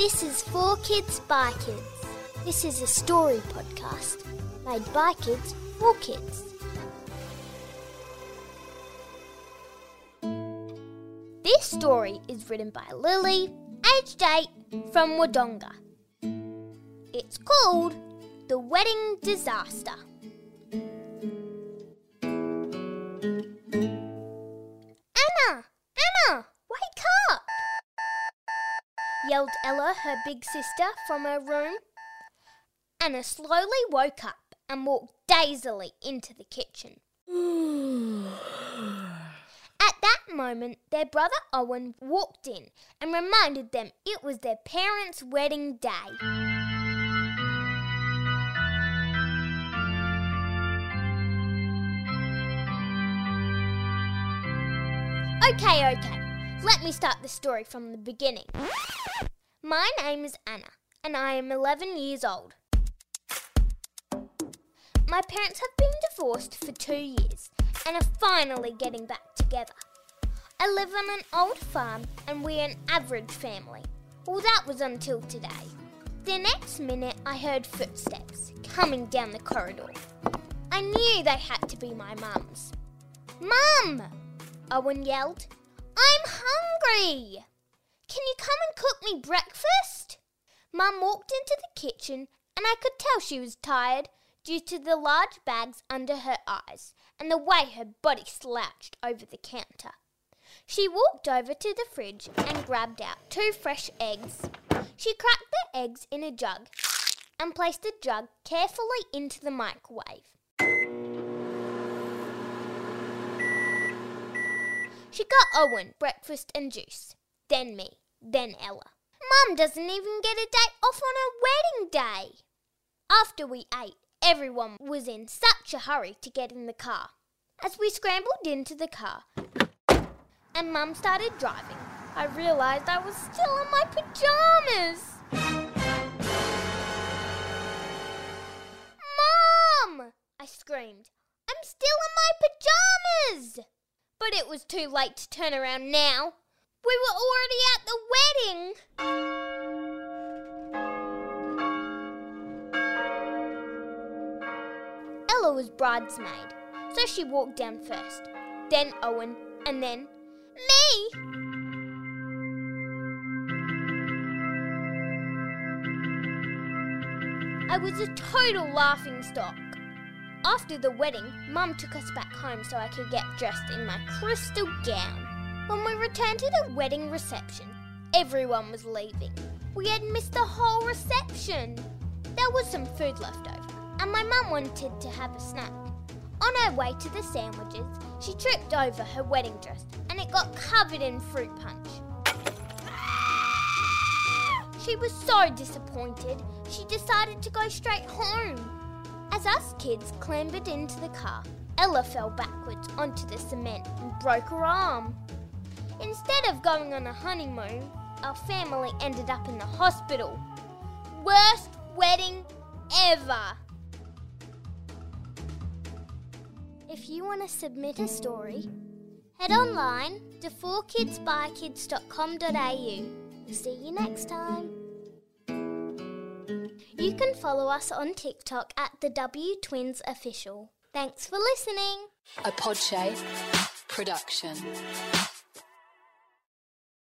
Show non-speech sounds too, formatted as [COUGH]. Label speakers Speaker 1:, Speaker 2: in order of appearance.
Speaker 1: This is For Kids by Kids. This is a story podcast made by kids for kids. This story is written by Lily, aged 8, from Wodonga. It's called The Wedding Disaster. Yelled Ella, her big sister, from her room. Anna slowly woke up and walked dazedly into the kitchen. [SIGHS] At that moment, their brother Owen walked in and reminded them it was their parents' wedding day. Okay, okay. Let me start the story from the beginning. My name is Anna, and I am 11 years old. My parents have been divorced for two years and are finally getting back together. I live on an old farm and we're an average family. Well, that was until today. The next minute, I heard footsteps coming down the corridor. I knew they had to be my mum's. Mum! Owen yelled. I'm hungry! Can you come and cook me breakfast? Mum walked into the kitchen and I could tell she was tired due to the large bags under her eyes and the way her body slouched over the counter. She walked over to the fridge and grabbed out two fresh eggs. She cracked the eggs in a jug and placed the jug carefully into the microwave. She got Owen breakfast and juice, then me, then Ella. Mum doesn't even get a day off on her wedding day. After we ate, everyone was in such a hurry to get in the car. As we scrambled into the car and Mum started driving, I realised I was still in my pyjamas. Mum! I screamed. I'm still in my pyjamas! But it was too late to turn around now. We were already at the wedding. Ella was bridesmaid, so she walked down first, then Owen, and then me. I was a total laughing stock. After the wedding, Mum took us back home so I could get dressed in my crystal gown. When we returned to the wedding reception, everyone was leaving. We had missed the whole reception. There was some food left over, and my mum wanted to have a snack. On her way to the sandwiches, she tripped over her wedding dress and it got covered in fruit punch. She was so disappointed, she decided to go straight home. As us kids clambered into the car, Ella fell backwards onto the cement and broke her arm. Instead of going on a honeymoon, our family ended up in the hospital. Worst wedding ever! If you want to submit a story, head online to 4kidsbykids.com.au. We'll see you next time. You can follow us on TikTok at the W Twins Official. Thanks for listening.
Speaker 2: A Podshape production.